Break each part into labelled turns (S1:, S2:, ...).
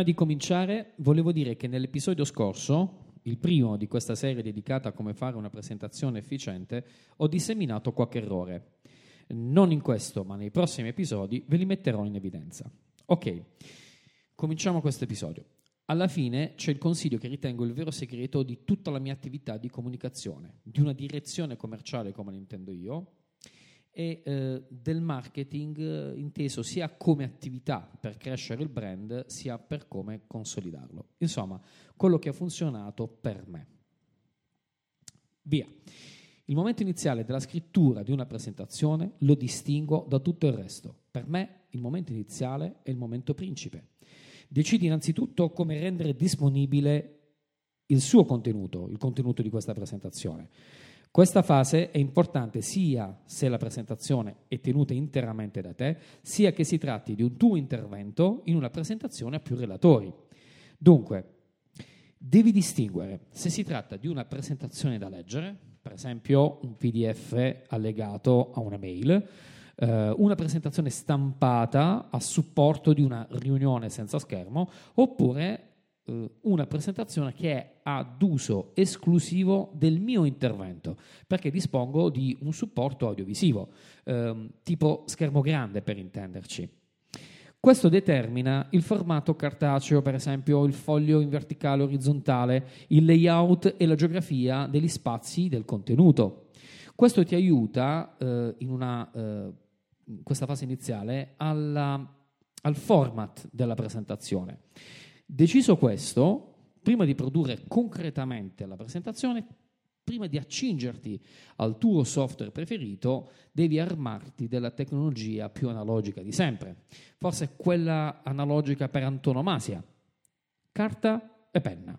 S1: Prima di cominciare, volevo dire che nell'episodio scorso, il primo di questa serie dedicata a come fare una presentazione efficiente, ho disseminato qualche errore. Non in questo, ma nei prossimi episodi ve li metterò in evidenza. Ok, cominciamo questo episodio. Alla fine c'è il consiglio che ritengo il vero segreto di tutta la mia attività di comunicazione, di una direzione commerciale come la intendo io, e eh, del marketing eh, inteso sia come attività per crescere il brand, sia per come consolidarlo. Insomma, quello che ha funzionato per me. Via. Il momento iniziale della scrittura di una presentazione lo distingo da tutto il resto. Per me il momento iniziale è il momento principe. Decidi innanzitutto come rendere disponibile il suo contenuto, il contenuto di questa presentazione. Questa fase è importante sia se la presentazione è tenuta interamente da te, sia che si tratti di un tuo intervento in una presentazione a più relatori. Dunque, devi distinguere se si tratta di una presentazione da leggere, per esempio un PDF allegato a una mail, eh, una presentazione stampata a supporto di una riunione senza schermo, oppure una presentazione che è ad uso esclusivo del mio intervento, perché dispongo di un supporto audiovisivo, ehm, tipo schermo grande per intenderci. Questo determina il formato cartaceo, per esempio il foglio in verticale orizzontale, il layout e la geografia degli spazi del contenuto. Questo ti aiuta eh, in, una, eh, in questa fase iniziale alla, al format della presentazione. Deciso questo, prima di produrre concretamente la presentazione, prima di accingerti al tuo software preferito, devi armarti della tecnologia più analogica di sempre, forse quella analogica per antonomasia, carta e penna.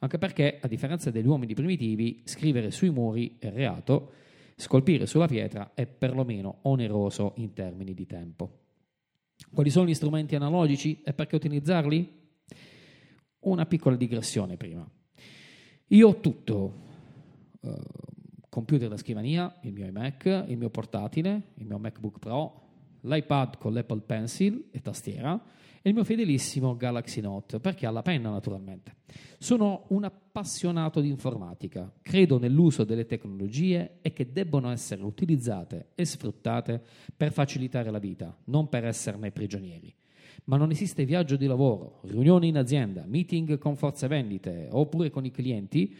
S1: Anche perché, a differenza degli uomini primitivi, scrivere sui muri è reato, scolpire sulla pietra è perlomeno oneroso in termini di tempo. Quali sono gli strumenti analogici e perché utilizzarli? Una piccola digressione prima. Io ho tutto, uh, computer da scrivania, il mio iMac, il mio portatile, il mio MacBook Pro, l'iPad con l'Apple Pencil e tastiera e il mio fedelissimo Galaxy Note, perché ha la penna naturalmente. Sono un appassionato di informatica, credo nell'uso delle tecnologie e che debbono essere utilizzate e sfruttate per facilitare la vita, non per esserne prigionieri ma non esiste viaggio di lavoro, riunioni in azienda, meeting con forze vendite oppure con i clienti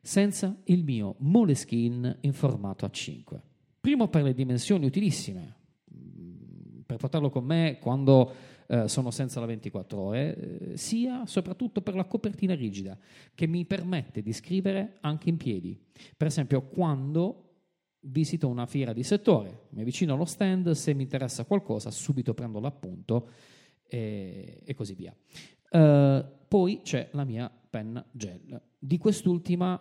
S1: senza il mio Moleskin in formato A5. Primo per le dimensioni utilissime, mm, per portarlo con me quando eh, sono senza la 24 ore, eh, sia soprattutto per la copertina rigida che mi permette di scrivere anche in piedi. Per esempio, quando visito una fiera di settore, mi avvicino allo stand, se mi interessa qualcosa subito prendo l'appunto e, e così via. Uh, poi c'è la mia penna gel. Di quest'ultima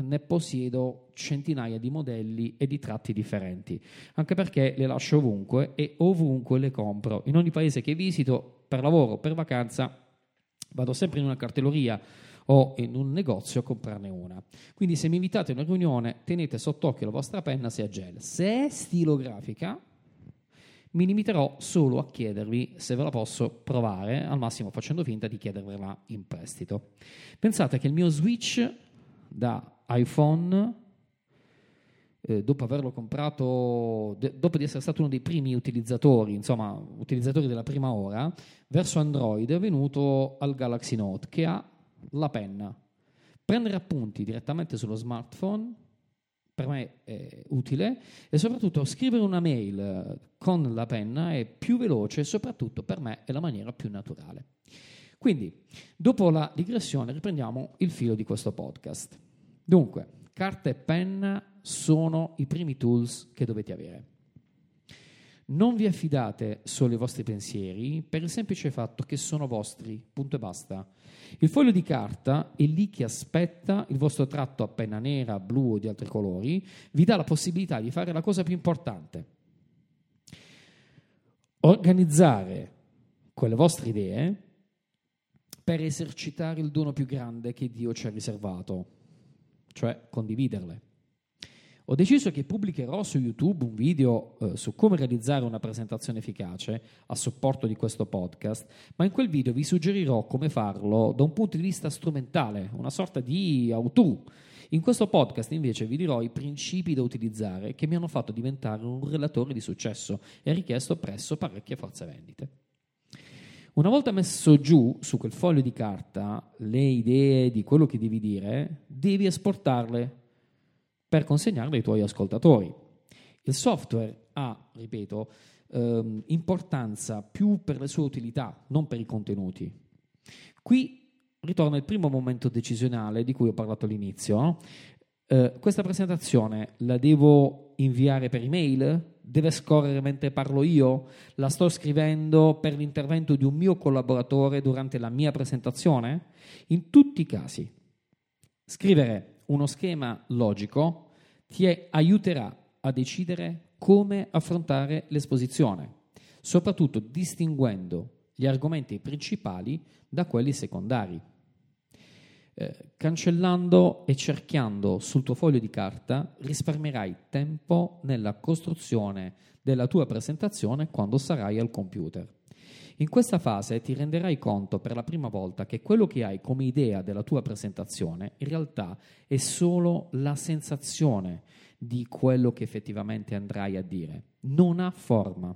S1: ne possiedo centinaia di modelli e di tratti differenti, anche perché le lascio ovunque e ovunque le compro. In ogni paese che visito, per lavoro, per vacanza, vado sempre in una cartelleria o in un negozio a comprarne una. Quindi se mi invitate a una riunione tenete sott'occhio la vostra penna è gel. Se è stilografica mi limiterò solo a chiedervi se ve la posso provare, al massimo facendo finta di chiedervela in prestito. Pensate che il mio switch da iPhone eh, dopo averlo comprato, de- dopo di essere stato uno dei primi utilizzatori, insomma, utilizzatori della prima ora, verso Android è venuto al Galaxy Note che ha la penna. Prendere appunti direttamente sullo smartphone per me è utile e soprattutto scrivere una mail con la penna è più veloce e soprattutto per me è la maniera più naturale. Quindi, dopo la digressione, riprendiamo il filo di questo podcast. Dunque, carta e penna sono i primi tools che dovete avere. Non vi affidate solo ai vostri pensieri per il semplice fatto che sono vostri, punto e basta. Il foglio di carta è lì che aspetta il vostro tratto a penna nera, blu o di altri colori, vi dà la possibilità di fare la cosa più importante. Organizzare quelle vostre idee per esercitare il dono più grande che Dio ci ha riservato, cioè condividerle. Ho deciso che pubblicherò su YouTube un video eh, su come realizzare una presentazione efficace a supporto di questo podcast, ma in quel video vi suggerirò come farlo da un punto di vista strumentale, una sorta di auto. In questo podcast invece vi dirò i principi da utilizzare che mi hanno fatto diventare un relatore di successo e richiesto presso parecchie forze vendite. Una volta messo giù su quel foglio di carta le idee di quello che devi dire, devi esportarle per consegnarle ai tuoi ascoltatori. Il software ha, ripeto, ehm, importanza più per le sue utilità, non per i contenuti. Qui ritorna il primo momento decisionale di cui ho parlato all'inizio. No? Eh, questa presentazione la devo inviare per email? Deve scorrere mentre parlo io? La sto scrivendo per l'intervento di un mio collaboratore durante la mia presentazione? In tutti i casi, scrivere uno schema logico ti aiuterà a decidere come affrontare l'esposizione, soprattutto distinguendo gli argomenti principali da quelli secondari. Eh, cancellando e cerchiando sul tuo foglio di carta risparmierai tempo nella costruzione della tua presentazione quando sarai al computer. In questa fase ti renderai conto per la prima volta che quello che hai come idea della tua presentazione in realtà è solo la sensazione di quello che effettivamente andrai a dire. Non ha forma.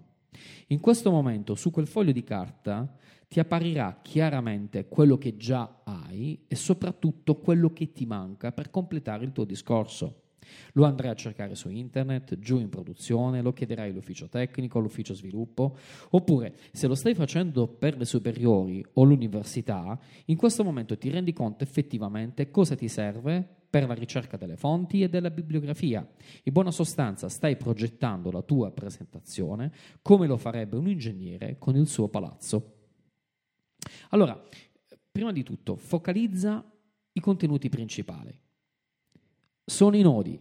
S1: In questo momento su quel foglio di carta ti apparirà chiaramente quello che già hai e soprattutto quello che ti manca per completare il tuo discorso. Lo andrai a cercare su internet, giù in produzione, lo chiederai all'ufficio tecnico, all'ufficio sviluppo, oppure se lo stai facendo per le superiori o l'università, in questo momento ti rendi conto effettivamente cosa ti serve per la ricerca delle fonti e della bibliografia. In buona sostanza stai progettando la tua presentazione come lo farebbe un ingegnere con il suo palazzo. Allora, prima di tutto, focalizza i contenuti principali sono i nodi,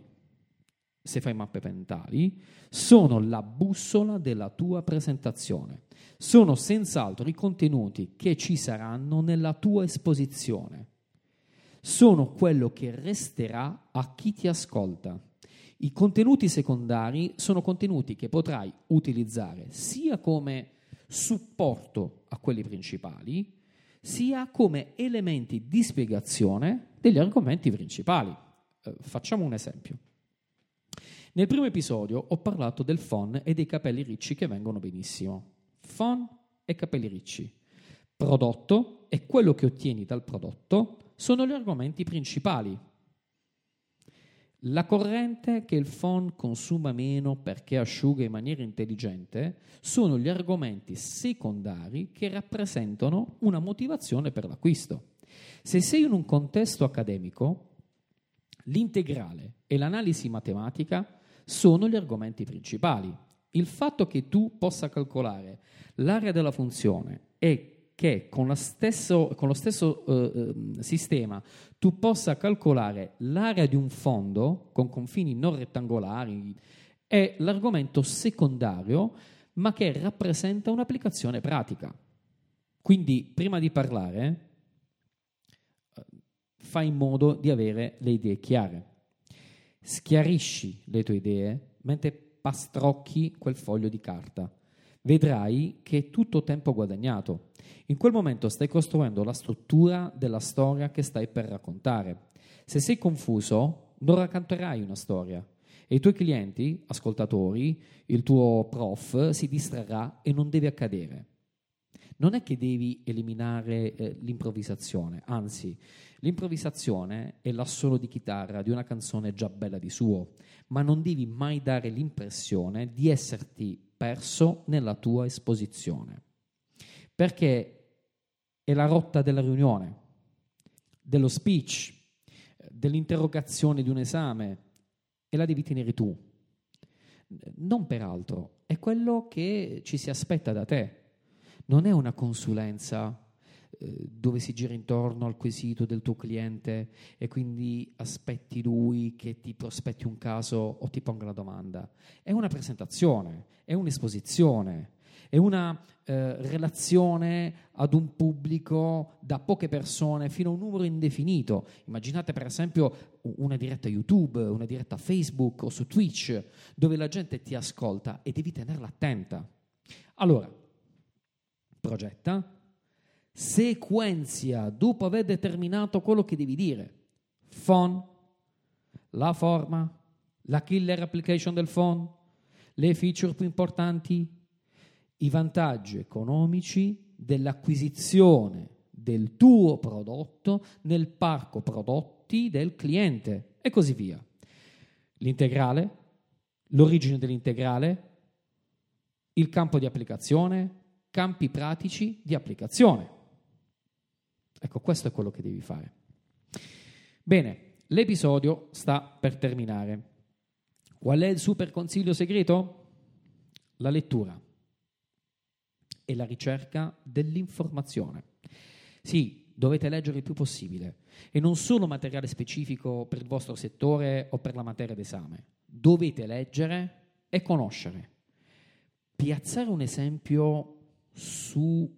S1: se fai mappe mentali, sono la bussola della tua presentazione. Sono senz'altro i contenuti che ci saranno nella tua esposizione. Sono quello che resterà a chi ti ascolta. I contenuti secondari sono contenuti che potrai utilizzare sia come supporto a quelli principali, sia come elementi di spiegazione degli argomenti principali. Eh, facciamo un esempio. Nel primo episodio ho parlato del phon e dei capelli ricci che vengono benissimo. Phon e capelli ricci. Prodotto e quello che ottieni dal prodotto sono gli argomenti principali. La corrente che il phon consuma meno perché asciuga in maniera intelligente sono gli argomenti secondari che rappresentano una motivazione per l'acquisto. Se sei in un contesto accademico, L'integrale e l'analisi matematica sono gli argomenti principali. Il fatto che tu possa calcolare l'area della funzione e che con, stesso, con lo stesso eh, sistema tu possa calcolare l'area di un fondo con confini non rettangolari è l'argomento secondario ma che rappresenta un'applicazione pratica. Quindi prima di parlare fai in modo di avere le idee chiare. Schiarisci le tue idee mentre pastrocchi quel foglio di carta. Vedrai che è tutto tempo guadagnato. In quel momento stai costruendo la struttura della storia che stai per raccontare. Se sei confuso, non racconterai una storia e i tuoi clienti, ascoltatori, il tuo prof si distrarrà e non deve accadere. Non è che devi eliminare eh, l'improvvisazione, anzi, l'improvvisazione è l'assolo di chitarra di una canzone già bella di suo, ma non devi mai dare l'impressione di esserti perso nella tua esposizione, perché è la rotta della riunione, dello speech, dell'interrogazione di un esame, e la devi tenere tu. Non per altro, è quello che ci si aspetta da te. Non è una consulenza eh, dove si gira intorno al quesito del tuo cliente e quindi aspetti lui che ti prospetti un caso o ti ponga la domanda. È una presentazione, è un'esposizione, è una eh, relazione ad un pubblico da poche persone fino a un numero indefinito. Immaginate per esempio una diretta YouTube, una diretta Facebook o su Twitch, dove la gente ti ascolta e devi tenerla attenta. Allora, progetta, sequenzia dopo aver determinato quello che devi dire. Phone, la forma, la killer application del phone, le feature più importanti, i vantaggi economici dell'acquisizione del tuo prodotto nel parco prodotti del cliente e così via. L'integrale, l'origine dell'integrale, il campo di applicazione, campi pratici di applicazione. Ecco, questo è quello che devi fare. Bene, l'episodio sta per terminare. Qual è il super consiglio segreto? La lettura e la ricerca dell'informazione. Sì, dovete leggere il più possibile e non solo materiale specifico per il vostro settore o per la materia d'esame. Dovete leggere e conoscere. Piazzare un esempio su,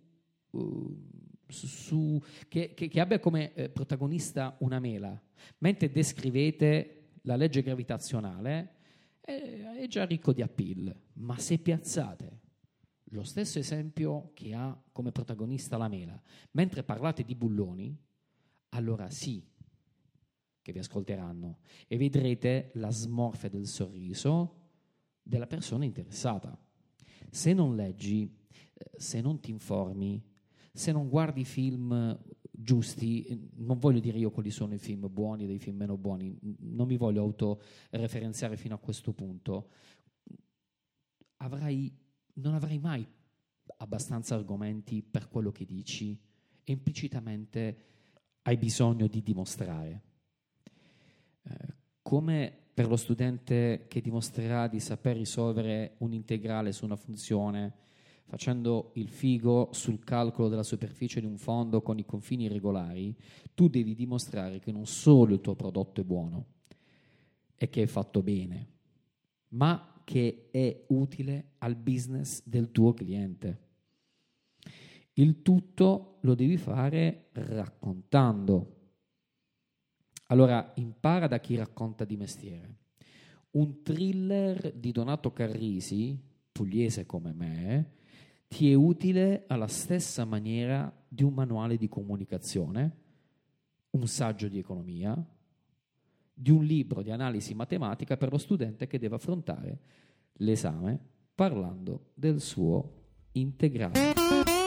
S1: uh, su, che, che, che, abbia come eh, protagonista una mela, mentre descrivete la legge gravitazionale, è, è già ricco di appeal, ma se piazzate lo stesso esempio che ha come protagonista la mela, mentre parlate di bulloni, allora sì che vi ascolteranno e vedrete la smorfia del sorriso della persona interessata. Se non leggi, eh, se non ti informi, se non guardi film giusti, non voglio dire io quali sono i film buoni e dei film meno buoni, non mi voglio autoreferenziare fino a questo punto, avrai non avrai mai abbastanza argomenti per quello che dici e implicitamente hai bisogno di dimostrare. Eh, come per lo studente che dimostrerà di saper risolvere un integrale su una funzione facendo il figo sul calcolo della superficie di un fondo con i confini irregolari, tu devi dimostrare che non solo il tuo prodotto è buono e che è fatto bene, ma che è utile al business del tuo cliente. Il tutto lo devi fare raccontando. Allora impara da chi racconta di mestiere. Un thriller di Donato Carrisi, pugliese come me, ti è utile alla stessa maniera di un manuale di comunicazione, un saggio di economia, di un libro di analisi matematica per lo studente che deve affrontare l'esame parlando del suo integrale.